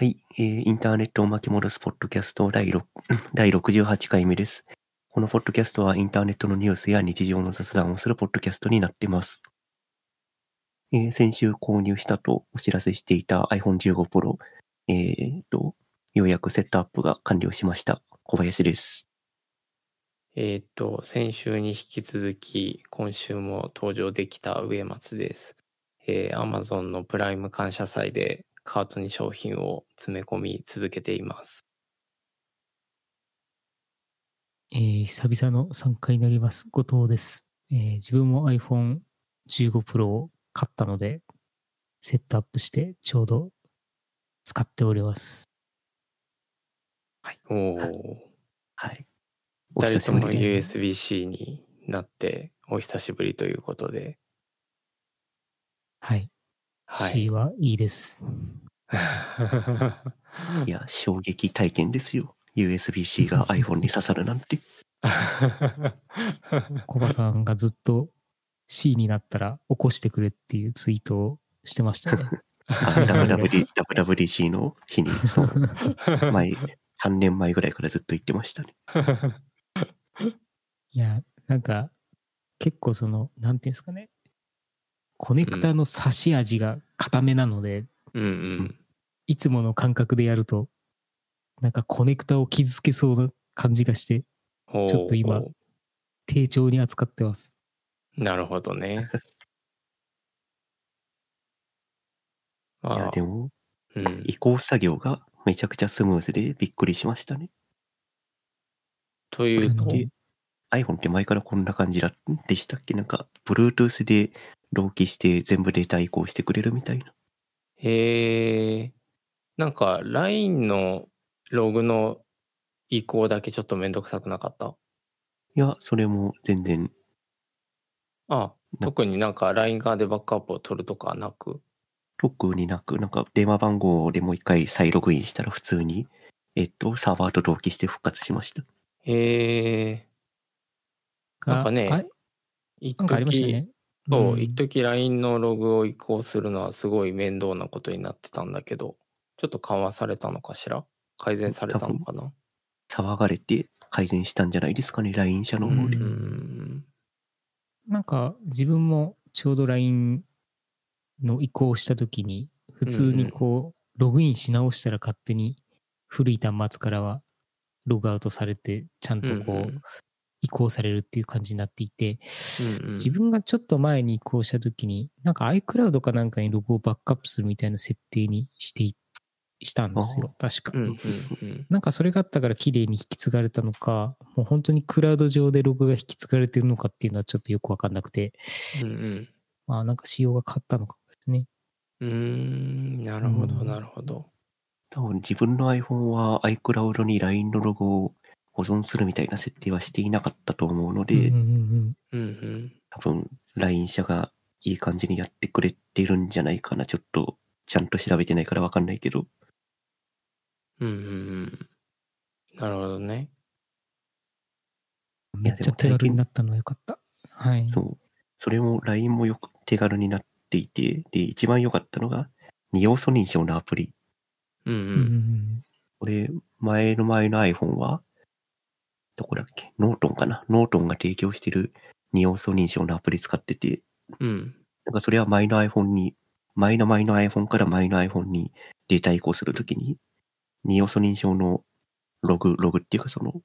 はい、えーインターネットを巻き戻すポッドキャスト第6 第68回目です。このポッドキャストはインターネットのニュースや日常の雑談をするポッドキャストになっています。えー先週購入したとお知らせしていた iPhone15 Pro、えーと、ようやくセットアップが完了しました。小林です。えーっと、先週に引き続き、今週も登場できた植松です。えー、Amazon のプライム感謝祭でカートに商品を詰め込み続けています。えー久々の参加になります。後藤です。えー自分も iPhone 15 Pro を買ったので、セットアップしてちょうど使っております。おお、はい。お二人とも。USB-C になってお久しぶりということで、はい。は C い。はいいです。いや、衝撃体験ですよ。USB-C が iPhone に刺さるなんて。コバさんがずっと C になったら起こしてくれっていうツイートをしてましたね。WWD WWDC の日に、前、3年前ぐらいからずっと言ってましたね。いや、なんか、結構その、なんていうんですかね。コネクタの差し味が固めなので、うんうん。いつもの感覚でやると、なんかコネクタを傷つけそうな感じがして、ちょっと今丁重に扱ってます。なるほどね。いや、まあで、も、うん、移行作業がめちゃくちゃスムーズでびっくりしましたね。というと、で iPhone って前からこんな感じだでしたっけ？なんか、Bluetooth で同期して全部データ移行してくれるみたいな。へえ、なんか LINE のログの移行だけちょっとめんどくさくなかった？いや、それも全然、あ、特になんか LINE 側でバックアップを取るとかなく？特になく、なんか電話番号でもう一回再ログインしたら普通に、えっと、サーバーと同期して復活しました。へえ、なんかねあ一なんかありました時、ね。そう、ん。一時 LINE のログを移行するのはすごい面倒なことになってたんだけど、ちょっと緩和されたのかしら？改善されたのかな？騒がれて改善したんじゃないですかね、LINE 社のうん。方で。なんか自分もちょうど LINE の移行した時に、普通にこう、ログインし直したら勝手に古い端末からはログアウトされて、ちゃんとこう、移行されるっていう感じになっていて、うんうん。自分がちょっと前に移行した時に、なんか iCloud かなんかにログをバックアップするみたいな設定にしていしたんですよ、確か。うんうんうん。なんかそれがあったから綺麗に引き継がれたのか、もう本当にクラウド上でログが引き継がれてるのかっていうのはちょっとよくわかんなくて、うんうん。まあなんか仕様が変わったのかもですね。うーん、なるほど、うん。なるほど。多分自分の iPhone は iCloud に LINE のロゴを保存するみたいな設定はしていなかったと思うので。多分 LINE 社がいい感じにやってくれてるんじゃないかな。ちょっとちゃんと調べてないからわかんないけど。うんうんうん。なるほどね。めっちゃ手軽になったのはよかった。はい。そう。それも LINE もよく手軽になっていて、で、一番良かったのが、二要素認証のアプリ。うんう。うんうんんこれ、前の前の iPhone は、どこだっけ？ノートンかな？ノートンが提供してる二要素認証のアプリ使ってて、うん。なんかそれは前の iPhone に、前の前の iPhone から前の iPhone にデータ移行するときに、二要素認証のログ、ログっていうかその、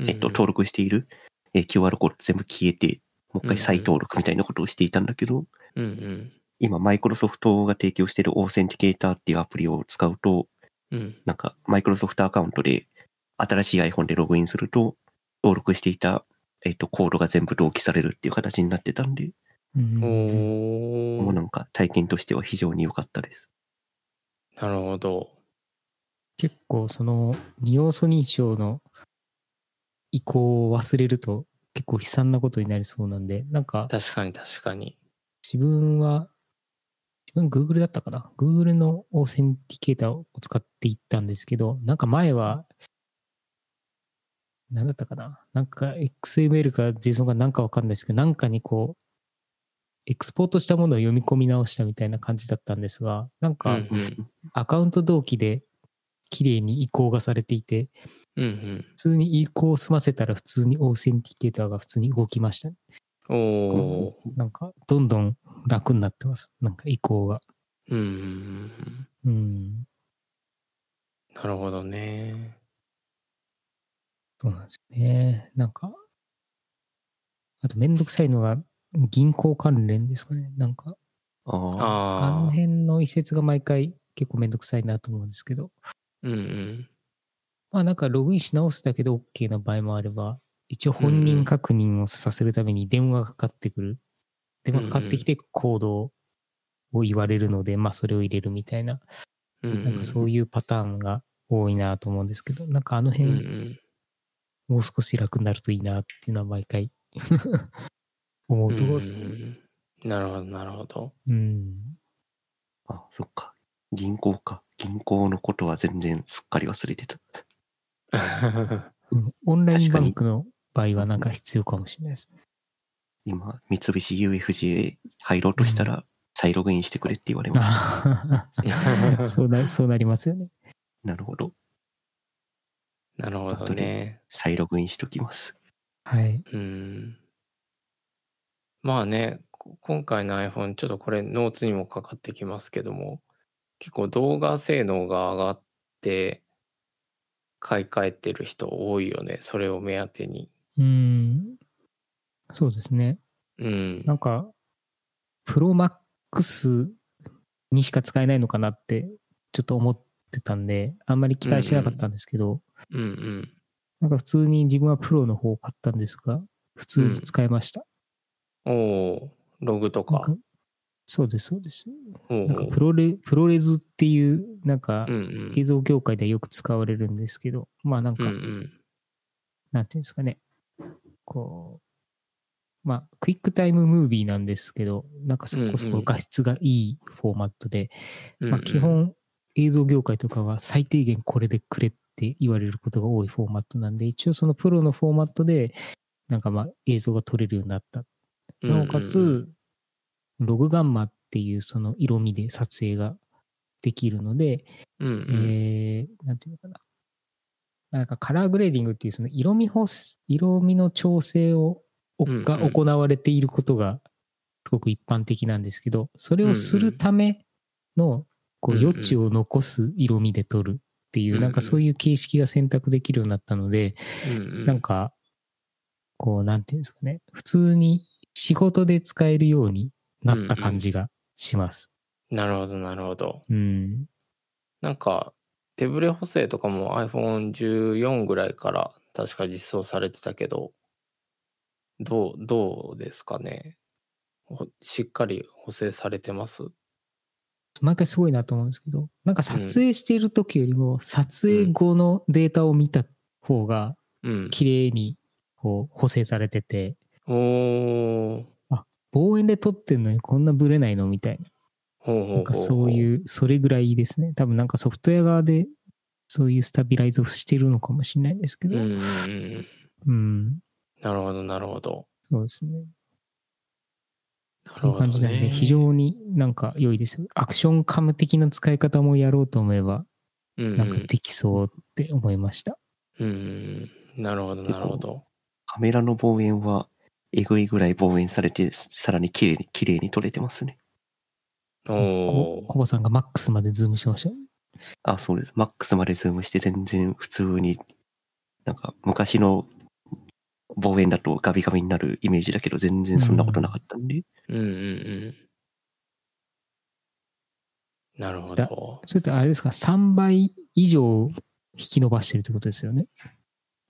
えっと、登録している、えー QR コード全部消えて、もう一回再登録みたいなことをしていたんだけど、うんうん。今、マイクロソフトが提供しているオーセンティケーターっていうアプリを使うと、うん。なんか、マイクロソフトアカウントで、新しい iPhone でログインすると、登録していた、えっと、コードが全部同期されるっていう形になってたんで、うん。もうなんか体験としては非常に良かったです。なるほど。結構その二要素認証の移行を忘れると結構悲惨なことになりそうなんで、なんか確かに確かに。自分は、自分 Google だったかな ?Google のオーセンティケーターを使っていったんですけど、なんか前は、なんだったかな？なんか XML か JSON かなんかわかんないですけど、なんかにこう、エクスポートしたものを読み込み直したみたいな感じだったんですが、なんかアカウント同期で綺麗に移行がされていて、うんうん。普通に移行を済ませたら普通にオーセンティケーターが普通に動きましたね。おお。なんか、どんどん楽になってます。なんか移行が。うん。うん。なるほどね。そうなんですよね。なんか、あとめんどくさいのが銀行関連ですかね。なんか、ああ。あの。辺の移設が毎回結構めんどくさいなと思うんですけど、うんうん。まあなんかログインし直すだけで OK な場合もあれば、一応本人確認をさせるために電話がかかってくる。電話がかかってきてコードを言われるので、まあそれを入れるみたいな、うんうん。なんかそういうパターンが多いなと思うんですけど、なんかあのうんう辺ん。もう少し楽になるといいなっていうのは毎回 思うところですね。なるほど、なるほど。うん。あ、そっか。銀行か。銀行のことは全然すっかり忘れてた。うんオンラインバンクの場合はなんか必要かもしれないですね。今、三菱 UFJ へ入ろうとしたら、再ログインしてくれって言われました。そうなそうなりますよね。なるほど。なるほどね。再ログインしときます。はい。うん。まあね、こ今回の iPhone、ちょっとこれノーツにもかかってきますけども、結構動画性能が上がって、買い替えてる人多いよね。それを目当てに。うん。そうですね。うん。なんか、プロマックスにしか使えないのかなってちょっと思ってたんで、あんまり期待しなかったんですけど、うんうん。なんか普通に自分はプロの方を買ったんですが、普通に使えました。おおログとか。かそうです、そうです。なんかプロレ、プロレズっていう、なんかうんうん。映像業界ではよく使われるんですけど、まあなんか、うんうん。なんていうんですかね、こう、まあ、クイックタイムムービーなんですけど、なんかそこそうんうんこ画質がいいフォーマットで、うんうんまあ基本映像業界とかは最低限これでくれって言われることが多いフォーマットなんで、一応そのプロのフォーマットで、なんかまあ映像が撮れるようになった。なおかつ、ログガンマっていうその色味で撮影ができるので、うんうん。えー、なんていうのかな。なんかカラーグレーディングっていうその色味色味の調整を、が行われていることがすごく一般的なんですけど、それをするためのこう余地を残す色味で撮るっていう、なんかそういう形式が選択できるようになったので、なんか、こう、なんていうんですかね、普通に仕事で使えるようになった感じがします。なるほど、なるほど。うん。なんか、手ブレ補正とかも iPhone14 ぐらいから確か実装されてたけど、どう、どうですかね。ほしっかり補正されてます？毎回すごいなと思うんですけど、なんか撮影している時よりも、撮影後のデータを見た方がうん。綺麗にこう補正されてて、おー。望遠で撮ってるのにこんなブレないのみたいな。なんかそういう、それぐらいですね。多分なんかソフトウェア側でそういうスタビライズをしてるのかもしれないんですけど、うんうんうん。うん、なるほど、なるほど。そうですね。そういう感じなんで、ね非常になんか良いですよ。アクションカム的な使い方もやろうと思えば、なんかできそうって思いました。うんうんうん。なるほど、なるほど。カメラの望遠は、えぐいぐらい望遠されて、さらに綺麗に、綺麗に撮れてますね。おー。こコバさんがマックスまでズームしました。あ、そうです。マックスまでズームして全然普通に、なんか昔の望遠だとガビガビになるイメージだけど、全然そんなことなかったんで。うんうんうん。なるほだど。それってあれですか、3倍以上引き伸ばしてるってことですよね。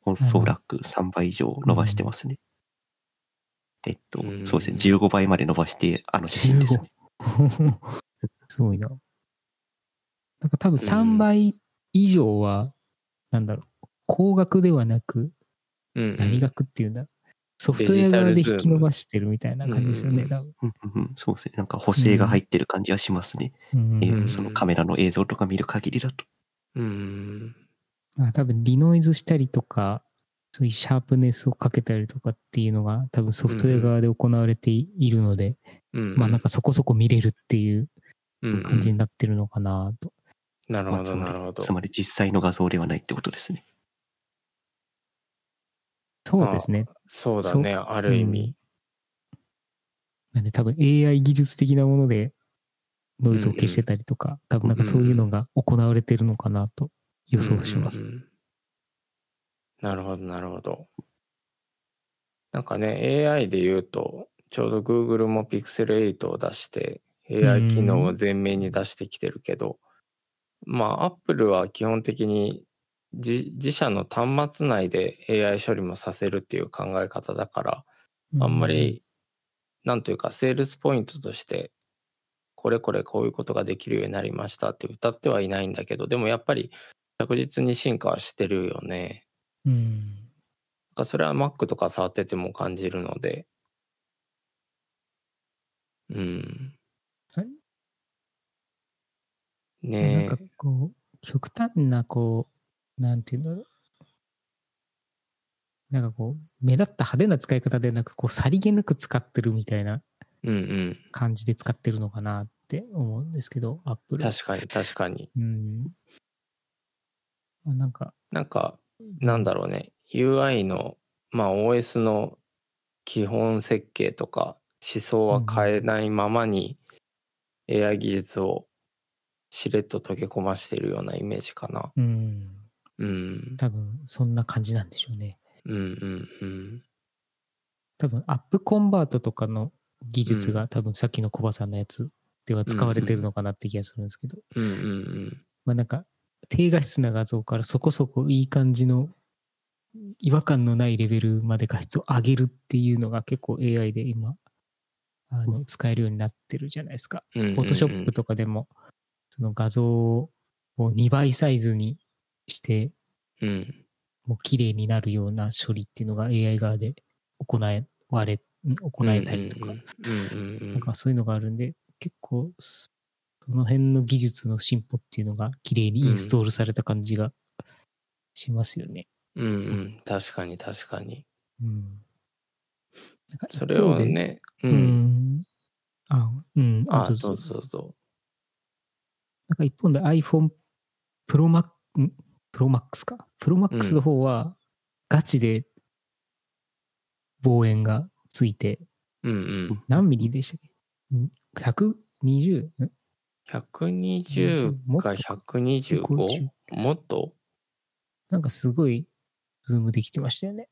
おそらく3倍以上伸ばしてますね。えっと、うんそうですね。15倍まで伸ばして、あの写真ですね。すごいな。なんか多分3倍以上は、なんだろう、光学ではなく、うんうん何学っていうんだ、ソフトウェア側で引き伸ばしてるみたいな感じですよね、うん多分。うんうんうんそうですね。なんか補正が入ってる感じはしますね。うんえうんそのカメラの映像とか見る限りだと。うんまあ多分リノイズしたりとか、そういうシャープネスをかけたりとかっていうのが多分ソフトウェア側で行われているので、うん。まあなんかそこそこ見れるっていううんうん感じになってるのかなと。なるほど、まあつまりなるほど。つまり実際の画像ではないってことですね。そうですね。そうだね、ある意味。なんで多分 AI 技術的なものでノイズを消してたりとか、多分なんかそういうのが行われてるのかなと予想します。うんうんうんなるほど、なるほど。なんかね、AI で言うと、ちょうど Google も Pixel 8を出して、AI 機能を前面に出してきてるけど、まあ、Apple は基本的に自自社の端末内で AI 処理もさせるっていう考え方だから、あんまり、なんというか、セールスポイントとして、これこれこういうことができるようになりましたって歌ってはいないんだけど、でもやっぱり確実に進化はしてるよね。うん、それは Mac とか触ってても感じるので。うん。はいねなんかこう、極端なこう、なんていうんだろう。なんかこう、目立った派手な使い方でなく、こう、さりげなく使ってるみたいな。感じで使ってるのかなって思うんですけど、アップル。確かに確かに。うん。あなんか、なんか、なんだろうね。UI の、まあ OS の基本設計とか思想は変えないままに AI 技術をしれっと溶け込ましているようなイメージかな。うん。うん。多分、そんな感じなんでしょうね。うんうんうん。多分、アップコンバートとかの技術が、う多分さっきのコバさんのやつでは使われてるのかなって気がするんですけど、うんうんうん。まあなんか、低画質な画像からそこそこいい感じの違和感のないレベルまで画質を上げるっていうのが結構 AI で今、あの使えるようになってるじゃないですか。フォトショップとかでも、その画像を2倍サイズにして、うん。もう綺麗になるような処理っていうのが AI 側で行え、われ、ん行えたりとか。なんかそういうのがあるんで、結構、その辺の技術の進歩っていうのが綺麗にインストールされた感じがしますよね。うんうん。確かに確かに。うん。なんかそれをね、う。うんん。あ、うん。あ、どうぞそうそうそなんか一方で iPhone Pro Max、ん Pro Max か。Pro Max の方はガチで望遠がついて、う。うんうん。何ミリでしたっけ？ん ?120? ん120かもっとか 125? 150もっと？なんかすごいズームできてましたよね。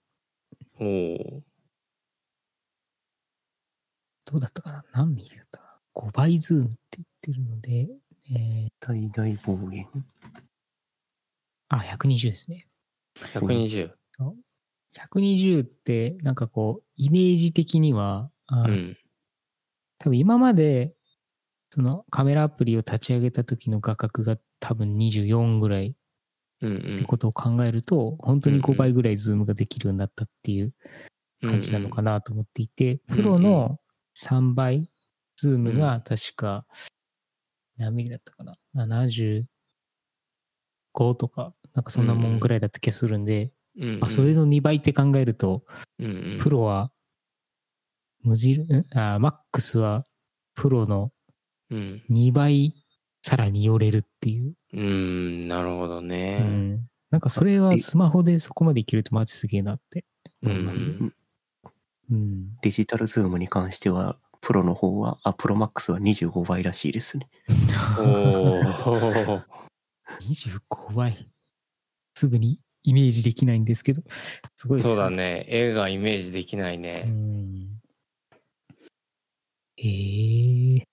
おお。どうだったかな？何ミリだったかな ?5 倍ズームって言ってるので、えー、最大望遠。あ、120ですね。120。120ってなんかこう、イメージ的には、あうん。多分今まで、そのカメラアプリを立ち上げた時の画角が多分24ぐらいうんってことを考えると、本当に5倍ぐらいズームができるようになったっていううん。感じなのかなと思っていて、うんプロの3倍ズームが確か何ミリだったかな ?75 とか、なんかそんなもんぐらいだった気がするんで、うんうん。あそれの2倍って考えると、うんうん。プロは無印、んあ、マックスはプロのうん。2倍さらに寄れるっていう。うん、なるほどうね。ん。なんかそれはスマホでそこまでいけるとマジすげえなってうん思います。うんうん。デジタルズームに関しては、プロの方は、あ、プロマックスは25倍らしいですね。おお。25倍。すぐにイメージできないんですけど、すごいですそうだ。ね。絵がイメージできないうね。ん。ええ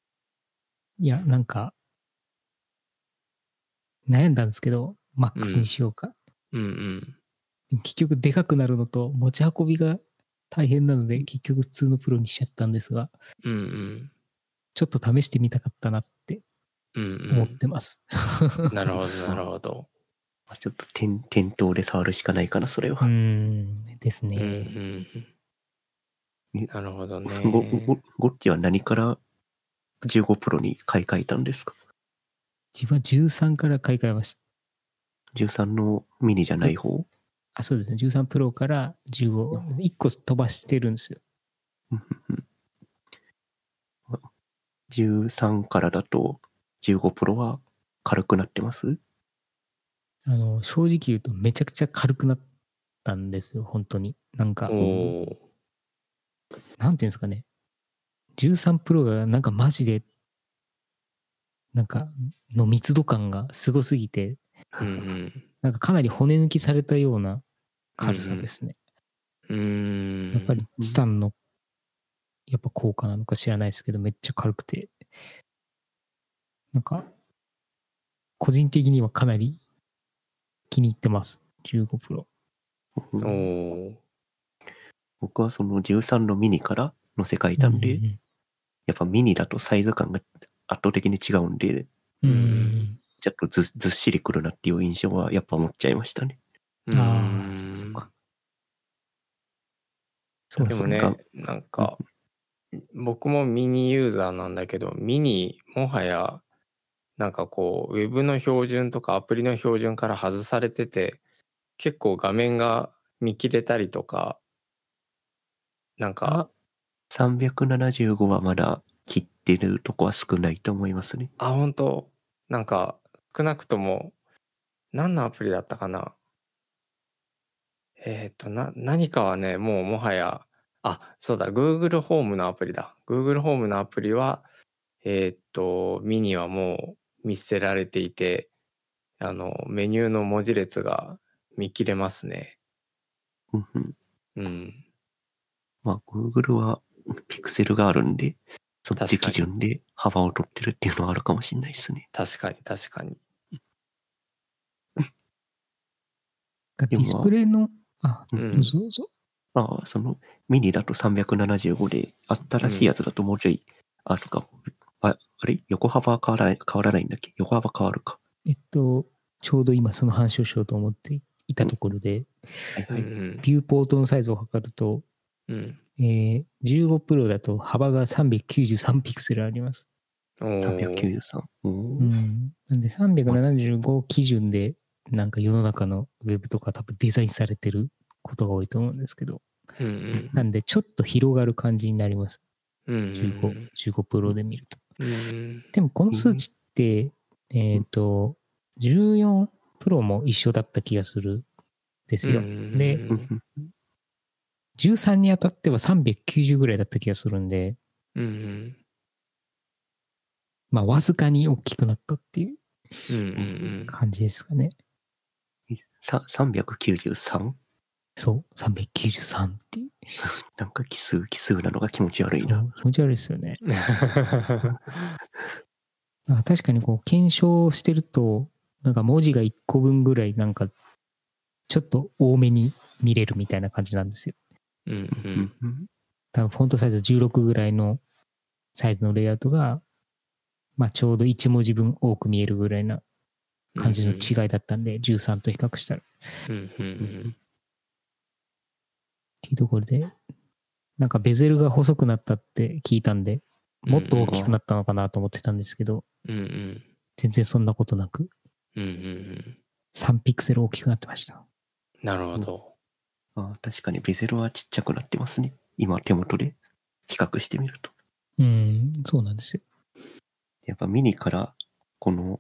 いや、なんか、悩んだんですけど、マックスにしようか。うんうん。結局でかくなるのと持ち運びが大変なので、結局普通のプロにしちゃったんですが、うんうん。ちょっと試してみたかったなってうん思ってます。うん。なるほど、なるほど。まあちょっと店店頭で触るしかないかな、それうは。ん、ですうんうね。んねなるほどね。ごごゴッチは何から15プロに買い替えたんですか？自分は13から買い替えました。13のミニじゃない方？あ、そうですね。13プロから15、1個飛ばしてるんですよ。13からだと15プロは軽くなってます？あの、正直言うとめちゃくちゃ軽くなったんですよ、本当に。なんか、おおなんていうんですかね。13プロがなんかマジで、なんか、の密度感がすごすぎて、ー。うんなんかかなり骨抜きされたような軽さですね。うん。うーん。やっぱりチタンの、やっぱ効果なのか知らないですけど、めっちゃ軽くて、なんか、個人的にはかなり気に入ってます。15プロ。うんおお僕はその13のミニからの世界なんで、うんやっぱミニだとサイズ感が圧倒的に違うんで、うんうんちょっとずずっしりくるなっていう印象はやっぱ持っちゃいましたね。ー。ああ、うーんそうそうか。そうですね。でもね、なんか、僕もミニユーザーなんだけど、ミニ、もはや、なんかこう、ウェブの標準とかアプリの標準から外されてて、結構画面が見切れたりとか、なんか、375はまだ切ってるとこは少ないと思いますね。あ、本当なんか、少なくとも、何のアプリだったかなえっ、と、な、何かはね、もうもはや、あ、そうだ、Google ホームのアプリだ。Google ホームのアプリは、えっ、と、ミニはもう見捨てられていて、あの、メニューの文字列が見切れますね。うんうんうん。まあ、Google はピクセルがあるんで、そっち基準で幅を取ってるっていうのはあるかもしれないですね。確かに、確かに。ディスプレイの、あ、うどんうぞどうぞ。まあ、そのミニだと375で、新しいやつだともうちょい、あ、そっか、ああれ？横幅は変わらない、変わらないんだっけ？横幅変わるか。えっと、ちょうど今その話をしようと思っていたところで、はいビューポートのサイズを測ると、うん。えー、15プロだと幅が393ピクセルあります。うん。おー393。おーうん。なんで375基準で、なんか世の中のウェブとか多分デザインされてることが多いと思うんですけど、うんうん。なんでちょっと広がる感じになります。うんうん15、15プロで見ると。うん。でもこの数値って、えっ、と、14プロも一緒だった気がするんですよ。うんでうんうん13にあたっては390ぐらいだった気がするんで。まあわずかに大きくなったっていう感じですかね。さ 393? そう、393っていう。なんか奇数、奇数なのが気持ち悪いな。気持ち悪いですよね。か確かにこう検証してると、なんか文字が1個分ぐらいなんかちょっと多めに見れるみたいな感じなんですよ。うんううんん。うん多分フォントサイズ16ぐらいのサイズのレイアウトが、まあちょうど1文字分多く見えるぐらいな感じの違いだったんで、13と比較したら。っうんうんていうところで、なんかベゼルが細くなったって聞いたんで、もっと大きくなったのかなと思ってたんですけど、うんうん。全然そんなことなく、うんうんうん。3ピクセル大きくなってました。なるほど。あ確かにベゼルはちっちゃくなってますね。今手元で比較してみると。うん、そうなんですよ。やっぱミニからこの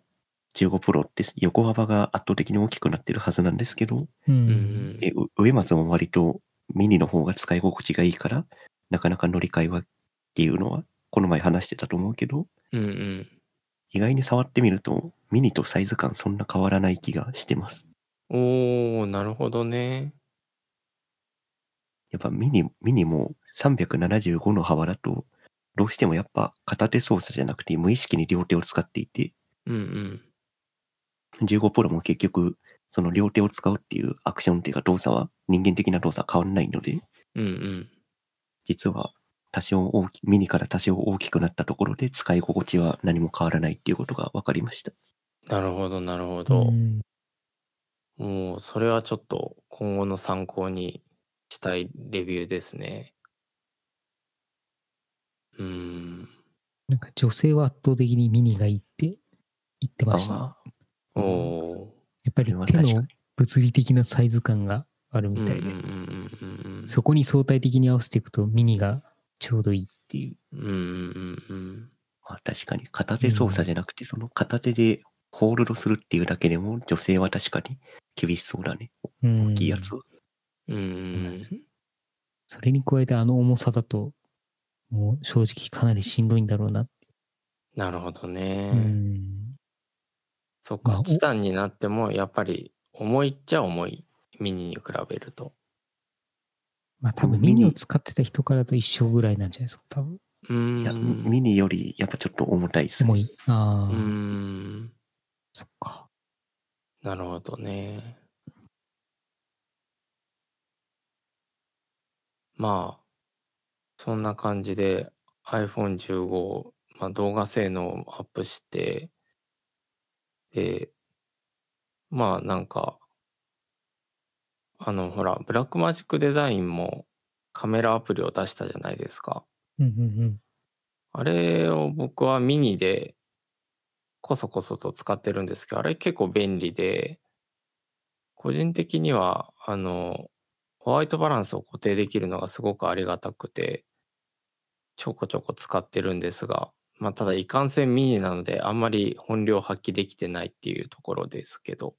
15プロって横幅が圧倒的に大きくなってるはずなんですけど、う。うん上松も割とミニの方が使い心地がいいから、なかなか乗り換えはっていうのは、この前話してたと思うけど、うんうん。意外に触ってみると、ミニとサイズ感そんな変わらない気がしてます。おー、なるほどね。やっぱミニ、ミニも375の幅だと、どうしてもやっぱ片手操作じゃなくて無意識に両手を使っていて、うんうん。15プロも結局、その両手を使うっていうアクションっていうか動作は人間的な動作は変わらないので、うんうん。実は多少大き、ミニから多少大きくなったところで使い心地は何も変わらないっていうことが分かりました。なるほど、なるほうど。んもう、それはちょっと今後の参考にしたいレビューですね。うーん。なんか女性は圧倒的にミニがいいって言ってました。あおあ、ー。やっぱり手の物理的なサイズ感があるみたいで。そこに相対的に合わせていくとミニがちょうどいいっていう。うんうんうん確かに片手操作じゃなくて、その片手でホールドするっていうだけでも女性は確かに厳しそうだね。うん大きいやつは。うん。それに加えてあの重さだと、もう正直かなりしんどいんだろうな。なるほどね。うん。そっまあお、かチタンになってもやっぱり重いっちゃ重い。ミニに比べると。まあ多分ミニを使ってた人からと一緒ぐらいなんじゃないですか、多分。うーん。いや、ミニよりやっぱちょっと重たいですね。重い。ああ、うーん。そっか。なるほどね。まあ、そんな感じで iPhone15、まあ、動画性能をアップして、で、まあなんか、あの、ほら、ブラックマジックデザインもカメラアプリを出したじゃないですか。うんうんうん。あれを僕はミニでこそこそと使ってるんですけど、あれ結構便利で、個人的には、あの、ホワイトバランスを固定できるのがすごくありがたくて、ちょこちょこ使ってるんですが、まあただいかんせんミニなのであんまり本領発揮できてないっていうところですけど、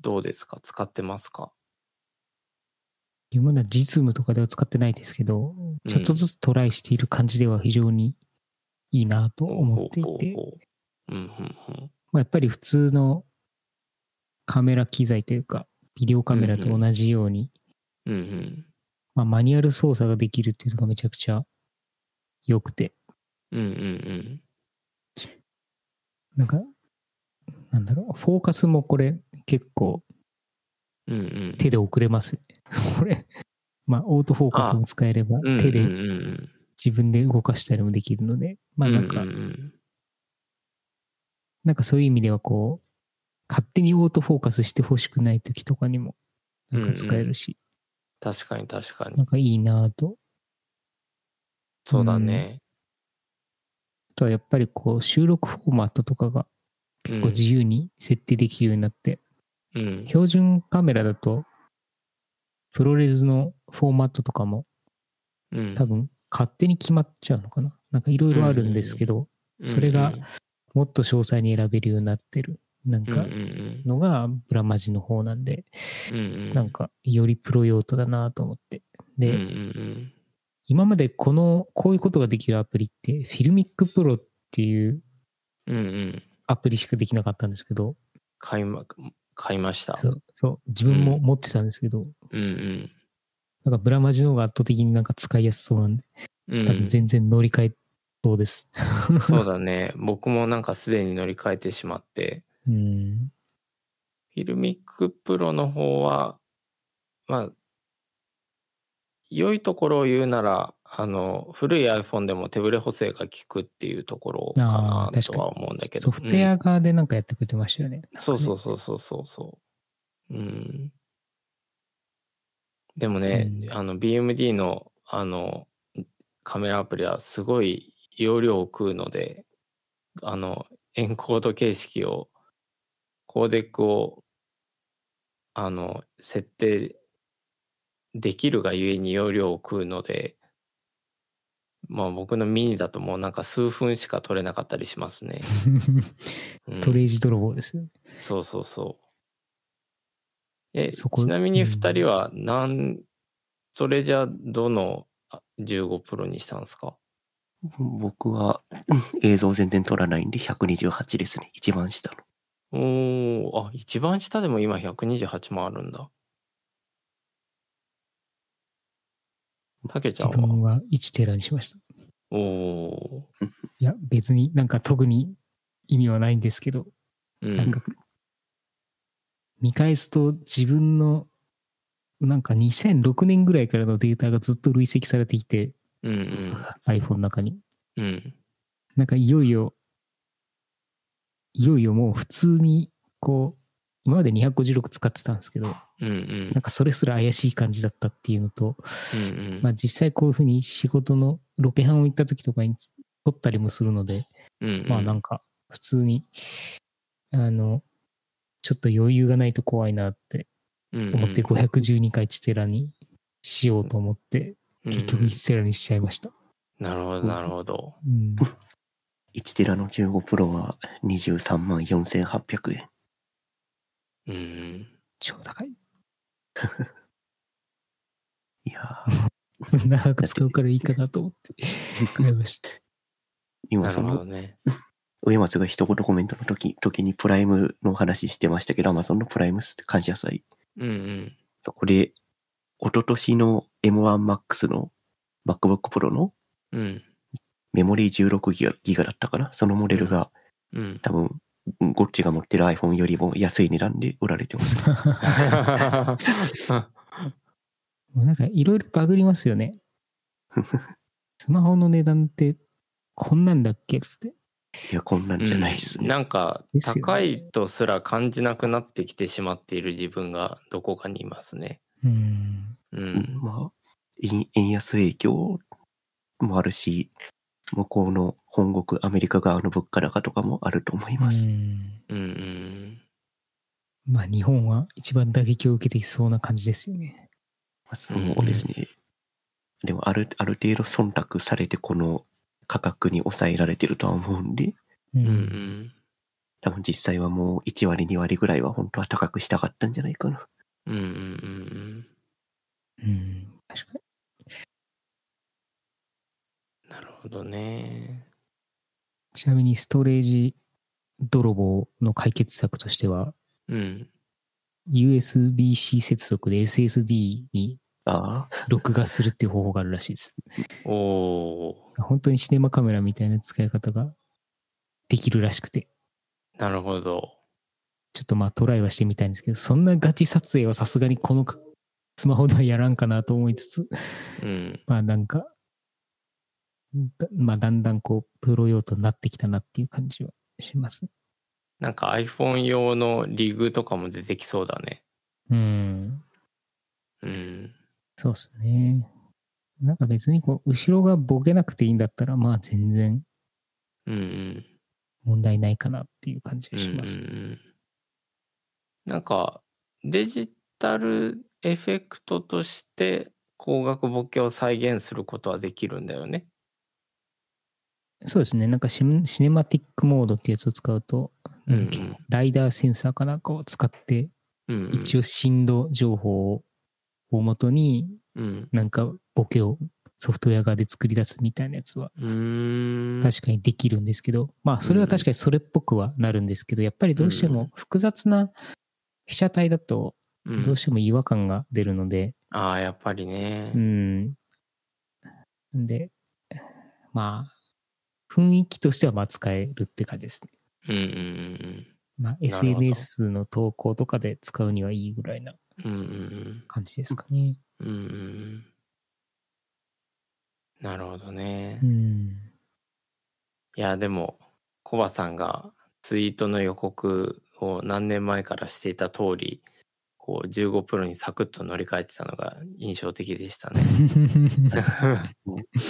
どうですか？使ってますか？今まだ実務とかでは使ってないですけど、ちょっとずつトライしている感じでは非常にいいなと思っていて、やっぱり普通のカメラ機材というか、ビデオカメラと同じように、うん、うん。まあ、マニュアル操作ができるっていうのがめちゃくちゃ良くて、うん、うん、うん。なんか、なんだろう、フォーカスもこれ結構うんうん。手で送れますよね。これ、まあ、オートフォーカスも使えればうんうんうん手で自分で動かしたりもできるので、まあなんかうん、うんなんかそういう意味ではこう、勝手にオートフォーカスしてほしくない時とかにもなんか使えるし、確かに確かに。なんかいいなぁと。そうだね。あとはやっぱりこう収録フォーマットとかが結構自由に設定できるようになって、うん。標準カメラだとプロレスのフォーマットとかもうん多分勝手に決まっちゃうのかな。なんかいろいろあるんですけど、それがもっと詳細に選べるようになってる。なんかのがブラマジの方なんで、なんかよりプロ用途だなと思って。で、今までこの、こういうことができるアプリって、 Filmic Pro っていううんうんうんアプリしかできなかったんですけど、買いま買いました。そう、そう、自分も持ってたんですけど、うんなんかブラマジの方が圧倒的になんか使いやすそうなんで、うん。多分全然乗り換えそうです。そうだね。僕もなんかすでに乗り換えてしまって、うん。Filmic Pro の方は、まあ、良いところを言うなら、あの、古い iPhone でも手ぶれ補正が効くっていうところかなあとは思うんだけど。ソフトウェア側でなんかやってくれてましたよね。そうそうそうそうそうそう。うん。でもね、うんあの BMD のあのカメラアプリはすごい容量を食うので、あのエンコード形式を、コーデックをあの設定できるがゆえに容量を食うので、まあ僕のミニだともうなんか数分しか撮れなかったりしますね。うんストレージ泥棒ですよね。そうそうそう。え、そこちなみにうん2人は何、それじゃどのあ15プロにしたんですか？僕は映像全然撮らないんで128ですね。一番下の。おー、あ、一番下でも今128もあるんだ。たけちゃんは？自分は1テラにしました。おー、いや、別になんか特に意味はないんですけど、うん。なんか、見返すと自分の、なんか2006年ぐらいからのデータがずっと累積されていて、うん iPhone の中に。うん。うん。なんかいよいよ、いよいよもう普通に、こう、今まで256使ってたんですけど、うんうんなんかそれすら怪しい感じだったっていうのと、うんうん。まあ実際こういうふうに仕事のロケハンを行った時とかにつ撮ったりもするので、うんうんまあなんか普通に、あの、ちょっと余裕がないと怖いなって思って512回チテラにしようと思って、結局1テラにしちゃいました。なるほど、なるほど。うん。1テラの15プロは23万4800円。うん。超高い。いやー 長く使うからいいかなと思って買いました。今そのね。上松が一言コメントの時時にプライムの話してましたけど、Amazon のプライム感謝祭。うんうん。そこで、一昨年の M1MAX の MacBook Pro のうん。メモリー16ギガギガだったかな？そのモデルがうん。多分、ゴッチが持ってる iPhone よりも安い値段で売られてます。も うなんかいろいろバグりますよね。スマホの値段ってこんなんだっけって。いや、こんなんじゃないですね。なんかですよね高いとすら感じなくなってきてしまっている自分がどこかにいますね。うん。ううんん。まあ、円円安影響もあるし、向こうの本国アメリカ側の物価高とかもあると思いうます。ん。うんうん。まあ日本は一番打撃を受けてきそうな感じですよね。まあそうですね。でもある、ある程度忖度されてこの価格に抑えられてるとは思うんで、ううんうん。多分実際はもう1割2割ぐらいは本当は高くしたかったんじゃないかな。うんうんうんうん。確かに。うん。なるほどね。ちなみにストレージ泥棒の解決策としては、うん。USB-C 接続で SSD に録画するっていう方法があるらしいです。おお本当にシネマカメラみたいな使い方ができるらしくて、ー。なるほど。ちょっとまあトライはしてみたいんですけど、そんなガチ撮影はさすがにこのスマホではやらんかなと思いつつ、うん。まあなんか、だまあだんだんこう、プロ用途になってきたなっていう感じはします。なんか iPhone 用のリグとかも出てきそうだね。うん。うん。そうですね。なんか別にこう、後ろがボケなくていいんだったら、まあ全然うんうん。問題ないかなっていう感じうんうんうがします。ん。なんかデジタルエフェクトとして光学ボケを再現することはできるんだよね。そうですね。なんかシネマティックモードってやつを使うと、うんうんライダーセンサーかなんかを使って、うんうん、一応振動情報をを元に、うん。なんかボケをソフトウェア側で作り出すみたいなやつは。確かにできるんですけど、まあそれは確かにそれっぽくはなるんですけど、やっぱりどうしてうんも複雑な被写体だとうんどうしても違和感が出るので、ああ、やっぱりねう。ん。んで、まあ、雰囲気としてはまあ使えるって感じですね。うんうんまあなるほど SNS の投稿とかで使うにはいいぐらいなうんうん。うんうん感じですかね。うん。うんうんうん。なるほどねう。ん。いや、でも、コバさんがツイートの予告を何年前からしていた通り、こう15プロにサクッと乗り換えてたのが印象的でしたね。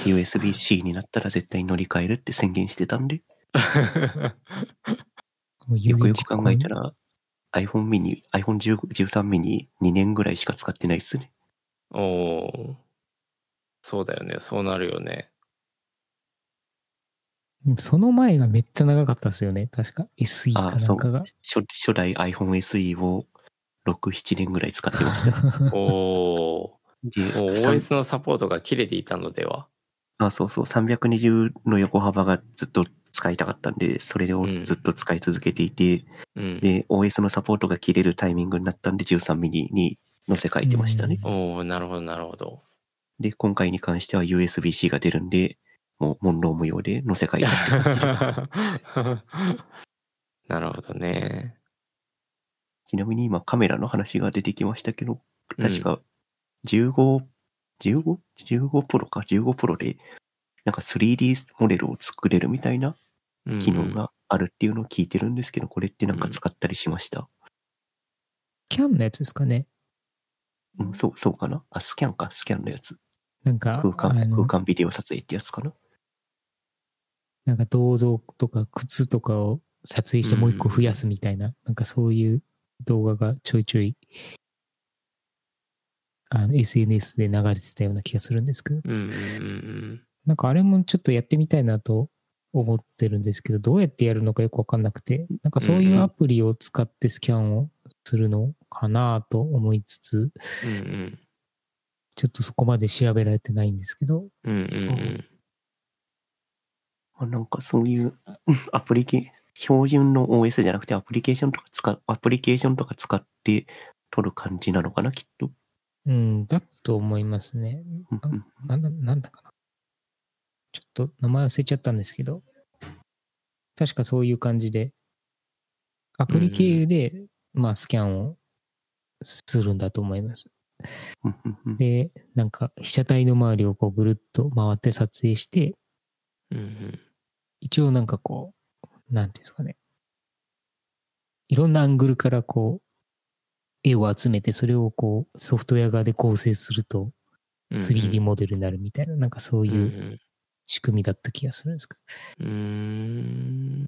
USB-C になったら絶対乗り換えるって宣言してたんで、よくよく考えたら iPhone mini、iPhone 13 mini 2年ぐらいしか使ってないっすね。おおーそうだよね。そうなるよね。その前がめっちゃ長かったですよね。確か SE かなんかが。初初代 iPhone SE を6、7年ぐらい使ってました。おー。もう OS のサポートが切れていたのでは？あ、そうそう、320の横幅がずっと使いたかったんで、それをずっと使い続けていて、うん。で、OS のサポートが切れるタイミングになったんで、13ミニに載せ替えてましたね。おおなるほど、なるほど。で、今回に関しては USB-C が出るんで、もう問答無用で載せ替えたって感じです。なるほどね。ちなみに今カメラの話が出てきましたけど、うん確か15、15? 15プロか、15プロで、なんか 3D モデルを作れるみたいな機能があるっていうのを聞いてるんですけど、これってなんか使ったりしました？キャンのやつですかね。うん、そう、そうかな？あ、スキャンか、スキャンのやつ。なんか、空間、空間ビデオ撮影ってやつかな？なんか銅像とか靴とかを撮影してもう一個増やすみたいな、なんかそういう動画がちょいちょい、あの SNS で流れてたような気がするんですけど、うんうんうんなんかあれもちょっとやってみたいなと思ってるんですけど、どうやってやるのかよくわかんなくて、なんかそういうアプリを使ってスキャンをするのかなと思いつつ、うんうん。ちょっとそこまで調べられてないんですけど、うんうんあなんかそういううんアプリケ標準の OS じゃなくてアプリケーションとか使う、アプリケーションとか使って撮る感じなのかな、きっと。うん、だと思いますね。うんうんなんだ、なんだかな。ちょっと名前忘れちゃったんですけど、確かそういう感じで、アプリ経由で、まあ、スキャンをするんだと思います。で、なんか被写体の周りをこうぐるっと回って撮影して、うんうん一応なんかこう、なんていうんですかね。いろんなアングルからこう、絵を集めて、それをこう、ソフトウェア側で構成すると、うん。3D モデルになるみたいな、なんかそううんういうん仕組みだった気がするんですけど。うーん。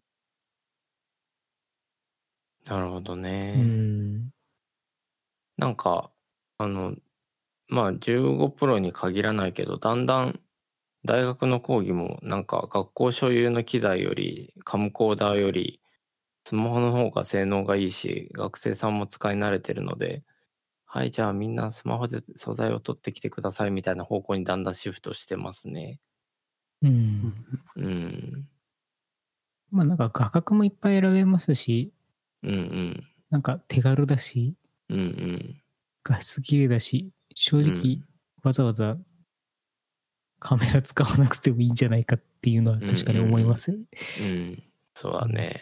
なるほどね。うん。なんか、あの、まあ、15プロに限らないけど、だんだん大学の講義も、なんか学校所有の機材より、カムコーダーより、スマホの方が性能がいいし、学生さんも使い慣れてるので、はい、じゃあみんなスマホで素材を取ってきてくださいみたいな方向にだんだんシフトしてますね。う。うんんうん。まあなんか画角もいっぱい選べますし、うんうん。なんか手軽だし、うんうん。画質綺麗だし、正直うんわざわざカメラ使わなくてもいいんじゃないかっていうのは確かに思いますよね。うん。そうだね。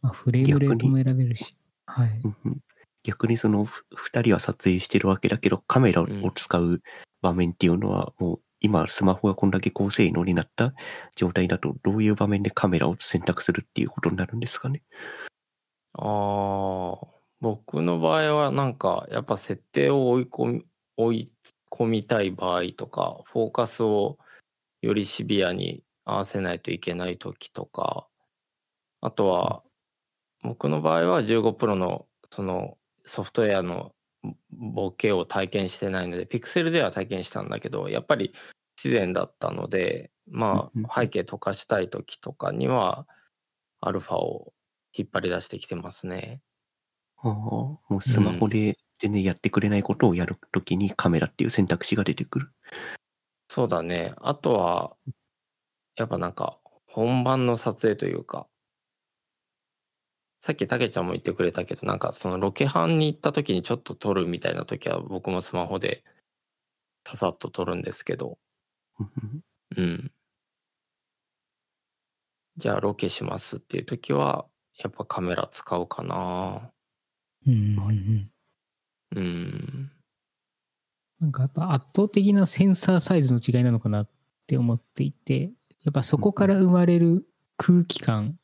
まあ、フレームレートも選べるし。はい。うんうん逆にそのふ二人は撮影してるわけだけど、カメラを使う場面っていうのは、もう今スマホがこんだけ高性能になった状態だと、どういう場面でカメラを選択するっていうことになるんですかね？ああ、僕の場合はなんかやっぱ設定を追い込み、追い込みたい場合とか、フォーカスをよりシビアに合わせないといけない時とか、あとは、僕の場合は15プロのそのソフトウェアのボケを体験してないので、ピクセルでは体験したんだけど、やっぱり不自然だったので、まあ背景溶かしたい時とかには、アルファを引っ張り出してきてますね。ああ、もうスマホで全然やってくれないことをやるときにカメラっていう選択肢が出てくる。そうだね。あとは、やっぱなんか、本番の撮影というか、さっきたけちゃんも言ってくれたけど、なんかそのロケハンに行った時にちょっと撮るみたいな時は僕もスマホでささっと撮るんですけど、うんうんうん。じゃあロケしますっていう時は、やっぱカメラ使うかな。うんうんうん。うん。なんかやっぱ圧倒的なセンサーサイズの違いなのかなって思っていて、やっぱそこから生まれる空気感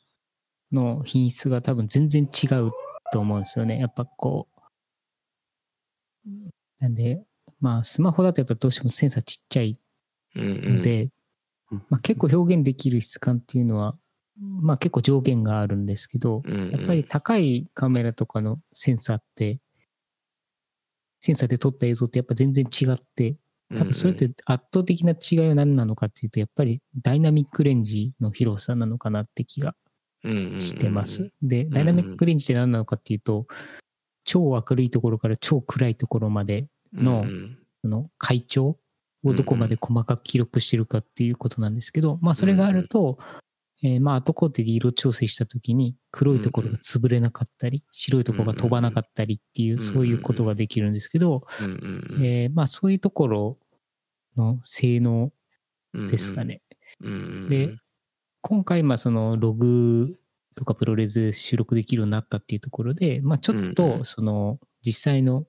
の品質が多分全然違うと思うんですよね。やっぱこう。なんで、まあスマホだとやっぱどうしてもセンサーちっちゃいうんうん。ので、うんまあ、結構表現できる質感っていうのは、まあ結構上限があるんですけど、やっぱり高いカメラとかのセンサーって、センサーで撮った映像ってやっぱ全然違って、多分それって圧倒的な違いは何なのかっていうと、やっぱりダイナミックレンジの広さなのかなって気がしてます。で、ダイナミックレンジって何なのかっていうと、超明るいところから超暗いところまでのその階調をどこまで細かく記録してるかっていうことなんですけど、まあそれがあると、えーまあ後工程で色調整した時に黒いところが潰れなかったり、白いところが飛ばなかったりっていう、うんそういうことができるんですけど、えーまあそういうところの性能ですかね。で今回、まあそのログとかプロレスで収録できるようになったっていうところで、まあちょっとその実際の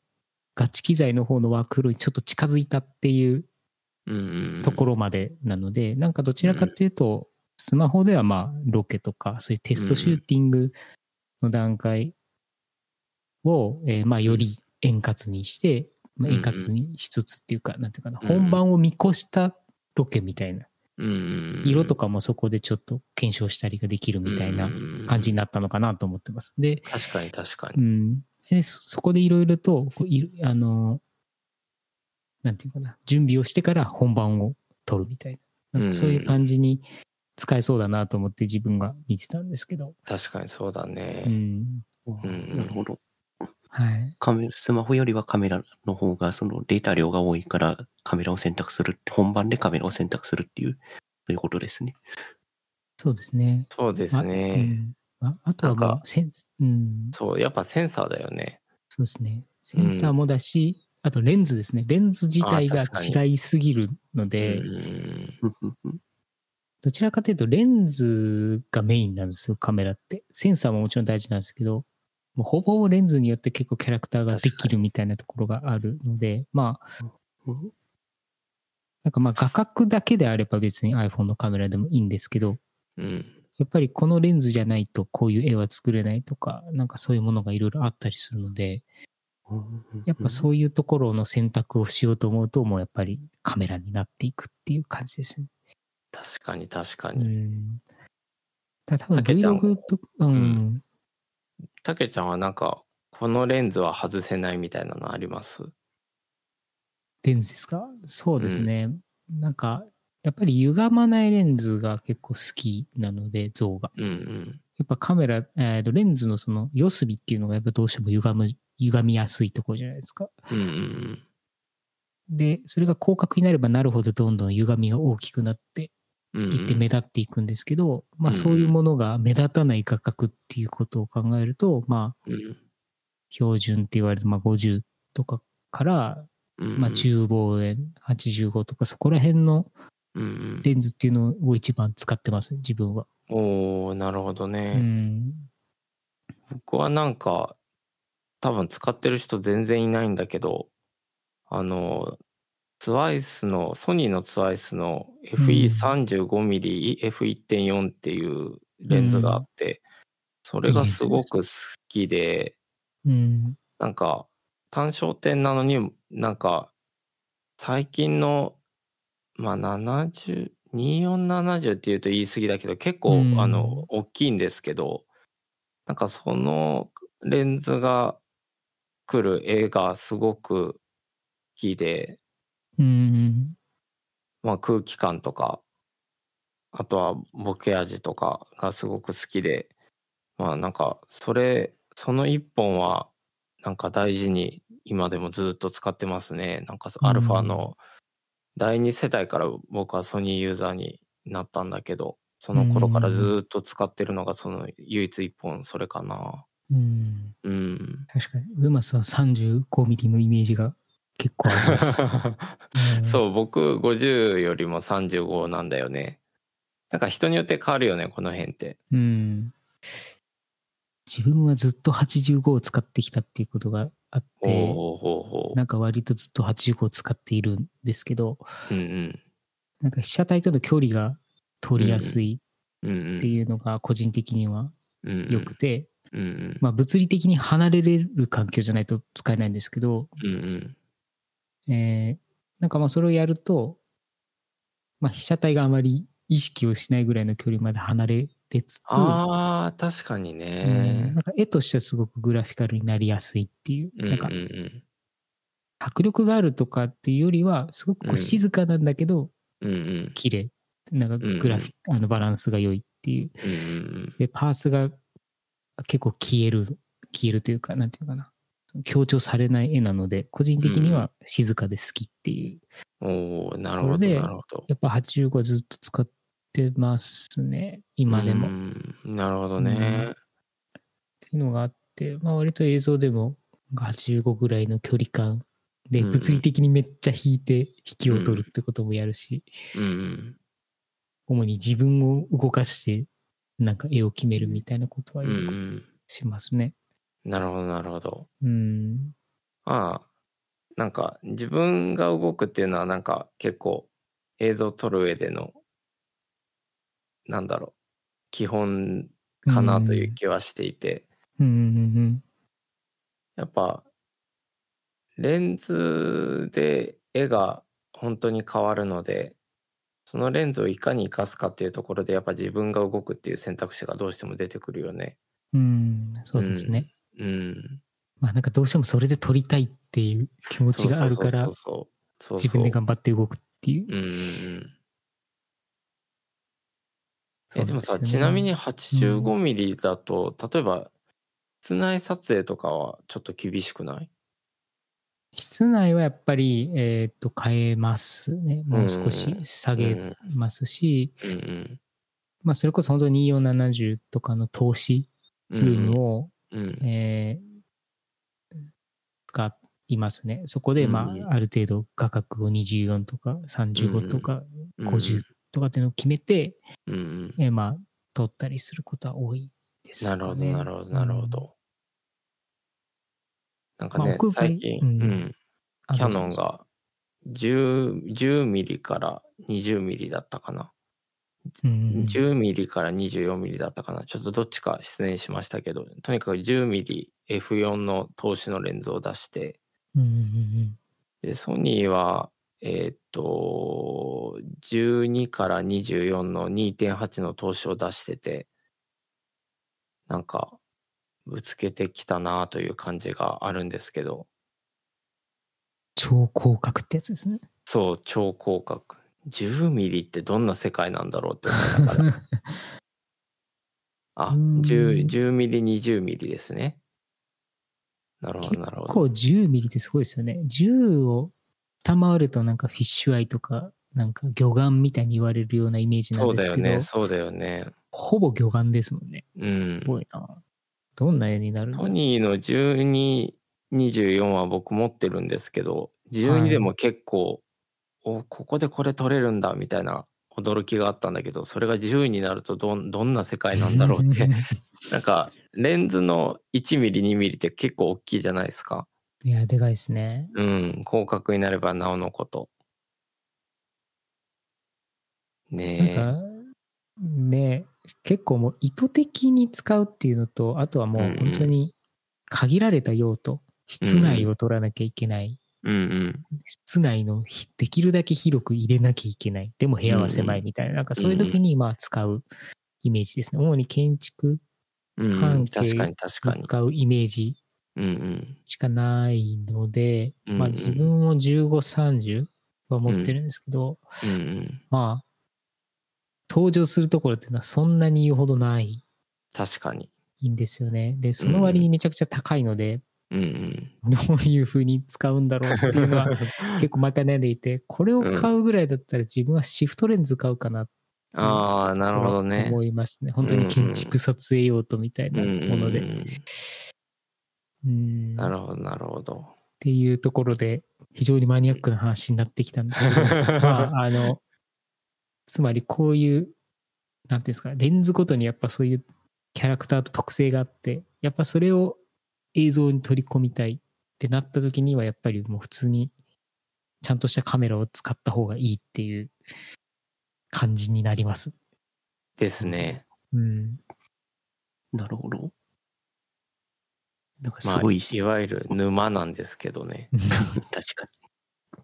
ガチ機材の方のワークフローにちょっと近づいたっていうところまでなので、なんかどちらかというと、スマホではまあロケとか、そういうテストシューティングの段階を、えーまあより円滑にして、まあ、円滑にしつつっていうか、なんていうかな、本番を見越したロケみたいな、色とかもそこでちょっと検証したりができるみたいな感じになったのかなと思ってます。で、確かに確かに。うん、でそそこでいろいろとこういあのなんていうかな準備をしてから本番を撮るみたいな。なんかそういう感じに使えそうだなと思って自分が見てたんですけど。確かにそうだね。うん。うんなるほど。はい。カメスマホよりはカメラの方がそのデータ量が多いからカメラを選択するって、本番でカメラを選択するっていう、そういうことですね。そうですね。そうですうね。んああとはセンス、うん、そう、やっぱセンサーだよね。そうですね。センサーもだし、あとレンズですね。レンズ自体が違いすぎるので、うんうんうんうんどちらかというとレンズがメインなんですよ、カメラって。センサーももちろん大事なんですけど、もうほぼレンズによって結構キャラクターができるみたいなところがあるので、まあ、うんなんかまあ画角だけであれば別に iPhone のカメラでもいいんですけど、うん。やっぱりこのレンズじゃないとこういう絵は作れないとか、なんかそういうものがいろいろあったりするので、やっぱそういうところの選択をしようと思うと、もうやっぱりカメラになっていくっていう感じですね。確かに確かうに。ん。ただ多分たけちゃん Vlog と、うん、んたけちゃんはなんか、このレンズは外せないみたいなのあります？レンズですか？そうですね。なんか、やっぱり歪まないレンズが結構好きなので、像が。うんうん。やっぱカメラ、えーとレンズのその四隅っていうのがやっぱどうしても歪む、歪みやすいところじゃないですか。うんうんで、それが広角になればなるほどどんどん歪みが大きくなってうん。うんいって目立っていくんですけど、まあうんうんそういうものが目立たない画角っていうことを考えると、まあうん標準って言われるまあ50とかから、うん。まあ中望遠85とかそこら辺の。レンズっていうのを一番使ってます、自分は。おおなるほどうね。ん。僕はなんか、多分使ってる人全然いないんだけど、あの、ツワイスの、ソニーのツワイスの FE35mm、F1.4 っていうレンズがあって、それがすごく好きで、うん。なんか単焦点なのになんか最近のまあ70 2470っていうと言い過ぎだけど結構、うんあの大きいんですけどなんかそのレンズが来る絵がすごく好きで、うん。まあ、空気感とかあとはボケ味とかがすごく好きでまあなんかそれその一本はなんか大事に今でもずっと使ってますねなんかうんアルファの第二世代から僕はソニーユーザーになったんだけどその頃からずっと使ってるのがその唯一一本それかなうん。うん確かに。上松は35ミリのイメージが結構あります。うんそう、僕50よりも35なんだよね。なんか人によって変わるよね、この辺って。うん。自分はずっと85を使ってきたっていうことがあって、なんか割とずっと85を使っているんですけど、う。うんうん。なんか被写体との距離が取りやすい。っていうのが個人的には良くて、うんうん。まあ物理的に離れれる環境じゃないと使えないんですけど、うんうん。えーなんかまあそれをやると、まあ被写体があまり意識をしないぐらいの距離まで離れれつつ、ああ、確かにうんねな。んか絵としてはすごくグラフィカルになりやすいっていう、うんうんなんかうん。迫力があるとかっていうよりは、すごくこうんう静かなんだけど、うんうん。綺麗。なんかグラフィック、あのバランスが良いっていう。うんうんで、パースが結構消える、消えるというか、なんていうかな。強調されない絵なので、個人的には静かで好きっていう。うん。おおなるほど、なるほど。やっぱ85はずっと使ってますね。今でも。うっんなるほどね。ていうのがあって、まあ割と映像でも85ぐらいの距離感で、うんうん物理的にめっちゃ引いて引きを取るってこともやるし、うんうん。主に自分を動かして、なんか絵を決めるみたいなことはうんうよくん。しますね。なるほど、なるほど。うん。まあ、なんか自分が動くっていうのはなんか結構映像を撮る上での、なんだろう、基本かなという気はしていて、うんうんやっぱレンズで絵が本当に変わるので、そのレンズをいかに活かすかっていうところでやっぱ自分が動くっていう選択肢がどうしても出てくるよね。うん。うん。そうですね。うん。まあなんかどうしてもそれで撮りたいっていう気持ちがあるから自分で頑張って動くっていう。うんうんうん。え、でもさ、ちなみに85ミリだと、例えば、室内撮影とかはちょっと厳しくない？室内はやっぱり、えっ、と、変えますね。もう少し下げますし、うんうん。まあ、それこそ本当に2470とかの投資ズームを、うん。えー使いますね。そこで、まあ、ある程度画角を24とか35とかうん50とかっていうのを決めて、うんうん。えーまあ、撮ったりすることは多いですかなね。るほど、なるほど、なるほど。なんかね、まあ最近、ううん。キャノン。が10、10ミリから20ミリだったかな。うんうんうん10ミリから24ミリだったかな。ちょっとどっちか失念しましたけど、とにかく10ミリ F4 の投資のレンズを出して、うんうんうんで、ソニーは、えーっと、12から24の2.8の投資を出してて、なんか、ぶつけてきたなという感じがあるんですけど、超広角ってやつですね。そう、超広角。10ミリってどんな世界なんだろうって思いながら。あ、うーん10、10ミリ、20ミリですね。なるほ結ど、なるほど。構10ミリってすごいですよね。10を下回るとなんかフィッシュアイとか、なんか魚眼みたいに言われるようなイメージなそんですけど、うだよね、そうだよね。ほぼ魚眼ですもんね。うんす。ごいな。どんな絵になるんだろうトニーの12、24は僕持ってるんですけど、12でも結構、お、ここでこれ撮れるんだみたいな驚きがあったんだけど、それが10になるとどんどんな世界なんだろうって。なんか、レンズの1ミリ、2ミリって結構大きいじゃないですか。いや、でかいですね。うん、広角になればなおのこと。ねか、ね、結構もう意図的に使うっていうのと、あとはもう本当に限られた用途、室内を取らなきゃいけない。え。うんうん。室内のひできるだけ広く入れなきゃいけない。でも部屋は狭いみたいな、なんかそういう時にまあ使うイメージですね。主に建築うんうん、半径確かに。使うイメージ。しかないので、うんうんまあ自分も15、30は持ってるんですけど、うんうん。まあ、登場するところっていうのはそんなに言うほどない確かに。んですよね。で、その割にめちゃくちゃ高いので、うんうん。どういう風に使うんだろうっていうのは 結構毎回悩んでいて、これを買うぐらいだったら自分はシフトレンズ買うかなああ、なるほどね。思いますね。本当に建築撮影用途みたいなもので。うんなるほど、なるほど。ていうところで、非常にマニアックな話になってきたんですけど、まあ、あの、つまりこういう、なんていうんですか、レンズごとにやっぱそういうキャラクターと特性があって、やっぱそれを映像に取り込みたいってなった時には、やっぱりもう普通にちゃんとしたカメラを使った方がいいっていう感じになります。ですね。うん。なるほど。なんかすまあ、ごいし、いわゆる沼なんですけどね。確かに。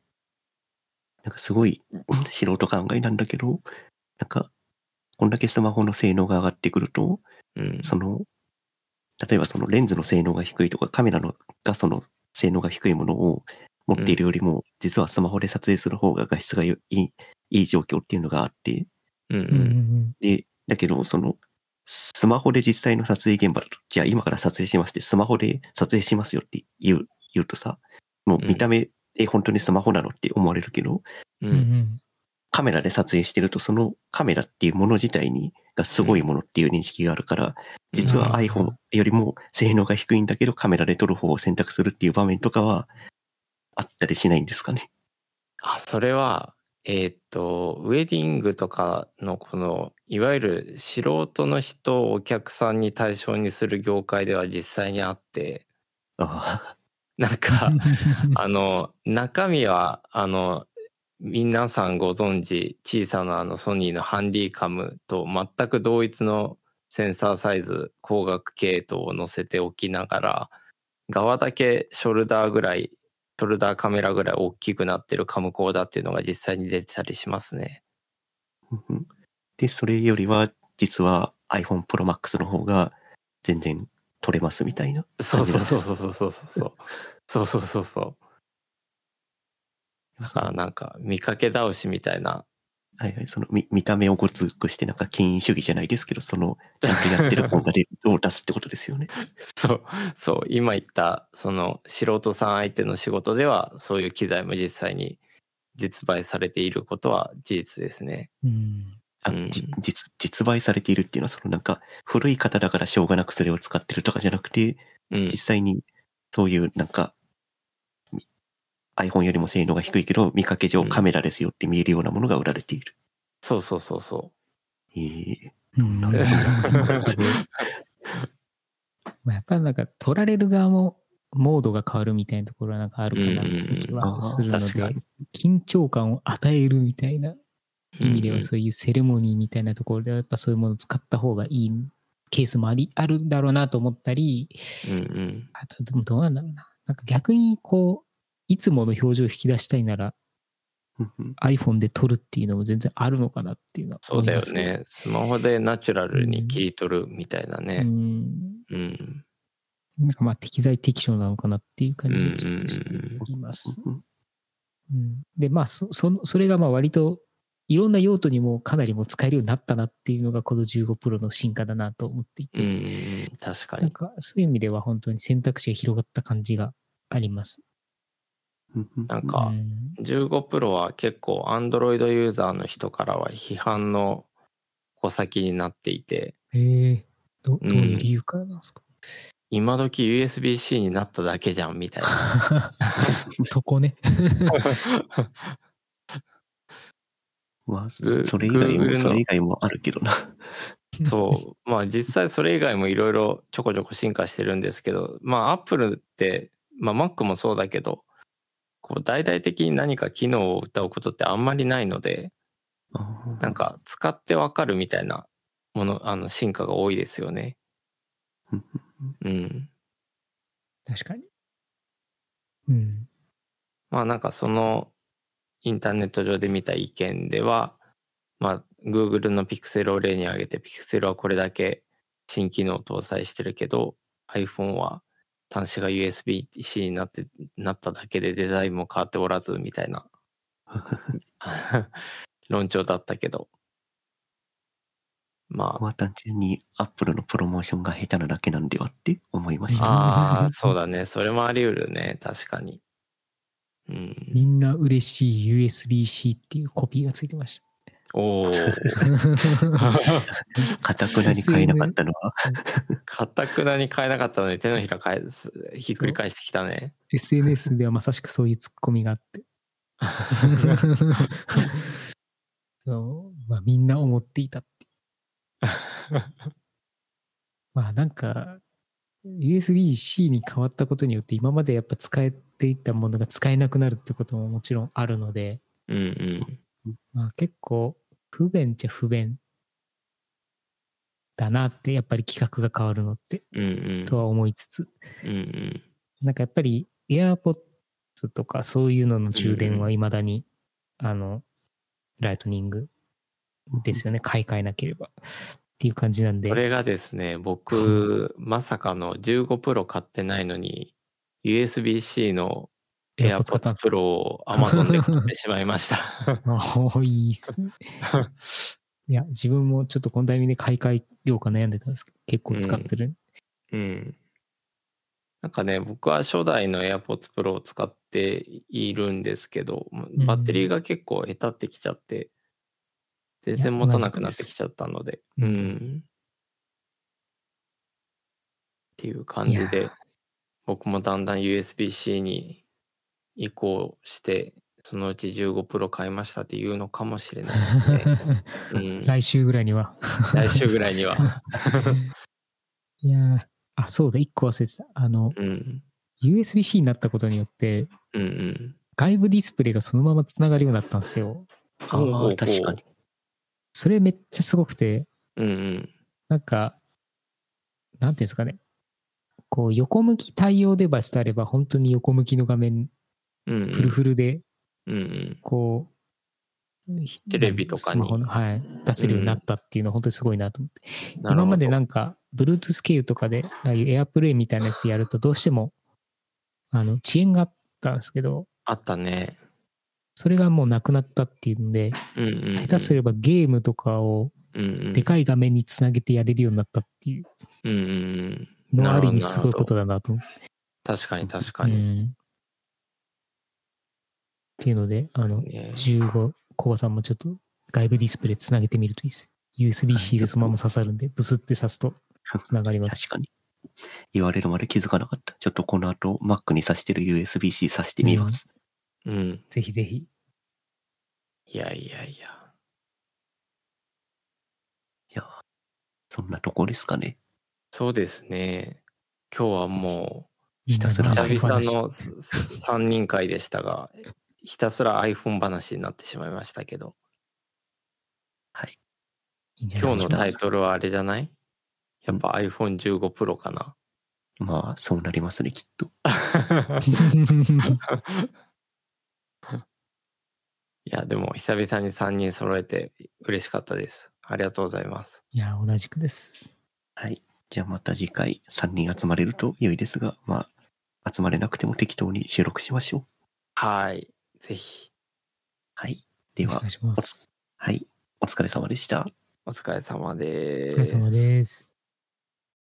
なんかすごい素人考えなんだけど、なんか、こんだけスマホの性能が上がってくると、うん。その、例えばそのレンズの性能が低いとか、カメラのがその性能が低いものを持っているよりも、実はスマホで撮影する方が画質がよいいいい状況っていうのがあって、うんううんうんん。で、だけど、その、スマホで実際の撮影現場だと、じゃあ今から撮影しますって、スマホで撮影しますよって言う、言うとさ、もう見た目で本当にスマホなのって思われるけど、う。うんうんんカメラで撮影してると、そのカメラっていうもの自体に、がすごいものっていう認識があるから、実はあー iPhone よりも性能が低いんだけど、カメラで撮る方を選択するっていう場面とかは、あったりしないんですかね？あ、それは、えーっと、ウェディングとかのこの、いわゆる素人の人をお客さんに対象にする業界では実際にあって、あなんか、あの、中身は、あの、皆さんご存知、小さなあのソニーのハンディカムと全く同一のセンサーサイズ、光学系統を載せておきながら、側だけショルダーぐらい、ショルダーカメラぐらい大きくなってるカムコーダーっていうのが実際に出てたりしますね。で、それよりは、実は iPhone Pro Max の方が全然撮れますみたいな。そうそうそうそうそうそうそう。そうそうそうそう。だからなんか見かけ倒しみたいなはいはい、その見見た目をごつくして、なんか権威主義じゃないですけど、その、ちゃんとやってる本がレビューを出すってことですよね。そう、そう、今言った、その素人さん相手の仕事では、そういう機材も実際に実売されていることは事実ですね。うん。あ、う実、実売されているっていうのは、そのなんか、古い方だからしょうがなくそれを使ってるとかじゃなくて、うん実。際に、そういうなんか、み iPhone よりも性能が低いけど、見かけ上カメラですよって見えるようなものが売られている。そうそうそうそええうんなるほど まあやっぱりなんか取られる側もモードが変わるみたいなところはなんかあるかなって気はするので緊張感を与えるみたいなう。意味ではそういうセレモニーみたいなところではやっぱそういうものを使った方がいいケースもありあるんだろうなと思ったり、うんうん。あとでもどうなんだろうな。なんか逆にこう、いつもの表情を引き出したいなら iPhone で撮るっていうのも全然あるのかなっていうのはそうだよ思いますけど。ね。スマホでナチュラルに切り取るみたいなうね。ん。うん。なんかまあ適材適所なのかなっていう感じをちょっとしています。うんうんで、まあそ、そのそれがまあ割といろんな用途にもかなりもう使えるようになったなっていうのがこの15 Pro の進化だなと思っていて、うんうんうん。確かに。なんかそういう意味では本当に選択肢が広がった感じがあります。うんうんなんかうん15 Pro は結構 Android ユーザーの人からは批判の穂先になっていて、へえどうんどういう理由からなんですか、今時 USB-C になっただけじゃんみたいな。とこね。まあグ、それ以外も、それ以外もあるけどな。そう。まあ実際それ以外もいろいろちょこちょこ進化してるんですけど、まあ Apple って、まあ Mac もそうだけど、こう大々的に何か機能を歌うことってあんまりないので、なんか使ってわかるみたいなもの、あの進化が多いですよね。うんうん。確かに。うん。まあなんかそのインターネット上で見た意見では、まあ Google の Pixel を例に挙げて Pixel はこれだけ新機能を搭載してるけど iPhone は端子が USB-C になってなっただけでデザインも変わっておらずみたいな 論調だったけど。まここは単純に Apple のプロモーションが下手なだけなんではって思いましあた。ああそうだね。それもあり得るね。確かに。うん。みんな嬉しい USB-C っていうコピーがついてました。おお かたくなに買えなかったのは、かたくなに変えなかったのに手のひら返すひっくり返してきたね。SNS ではまさしくそういうツッコミがあって。そう、まあみんな思っていたって。まあなんか、USB-C に変わったことによって今までやっぱ使えていたものが使えなくなるってことももちろんあるので、うんうん。まあ結構不便っちゃ不便だなってやっぱり企画が変わるのってうんうんとは思いつつ、うんうんなんかやっぱり AirPods とかそういうのの充電は未だに、あの、ライトニングですよね。買い替えなければ。っていう感じなんで。これがですね僕 まさかの15 Pro 買ってないのに USB-C のたん AirPods ですか Pro を Amazon で買ってしまいました。ああ、いいっすね。いや、自分もちょっとこのタイミングで買い替えようか悩んでたんですけど、結構使ってる。うん。なんかね僕は初代の AirPods Pro を使っているんですけどんバッテリーが結構へたってきちゃって全然持たなくなってきちゃったので。いや同じうん。っていう感じいでや僕もだんだん USB-C に移行してそのうち15 Pro 買いましたっていうのかもしれないですね、うん、来週ぐらいには。来週ぐらいには いやーあ、そうだ、一個忘れてた。あの、うん USB-C になったことによって、うんうん外部ディスプレイがそのままつながるようになったんですよ。ああ、確かに。それめっちゃすごくて、うんうんなんか、なんていうんですかね。こう、横向き対応デバイスであれば、本当に横向きの画面、フルフルで、うんうんこう、テレビとかにスマホの、はい、出せるようになったっていうのは本当にすごいなと思って。今までなんか、Bluetooth 経由とかで、ああいう AirPlay みたいなやつやると、どうしても、あの、遅延があったんですけど、あったねそれがもうなくなったっていうので、うんうんうん。下手すればゲームとかを。でかい画面につなげてやれるようになったっていう。のはある意味すごいことだなと思って。確かに確かうに。ん。っていうので、あの、ね15、コバさんもちょっと外部ディスプレイつなげてみるといいです。USB-C でそのまま刺さるんで、ブスって刺すと つながります。確かに。言われるまで気づかなかった。ちょっとこの後 Mac に挿してる USB-C 挿してみます。うん。ぜひぜひ。いやいやいや。いや、そんなとこですかね。そうですね。今日はもみんなひたすらう、久々話の3人会でしたが、ひたすら iPhone 話になってしまいましたけど、はい。いい今日のタイトルはあれじゃない？やっぱ iPhone15 Pro かな。まあ、そうなりますね、きっと。いや、でも久々に3人揃えて嬉しかったです。ありがとうございます。いや、同じくです。はい。じゃあまた次回3人集まれると良いですが、まあ、集まれなくても適当に収録しましょう。はい。ぜひ、はい。ではお願い、します。はい。お疲れ様でした。お疲れ様です。お疲れ様です。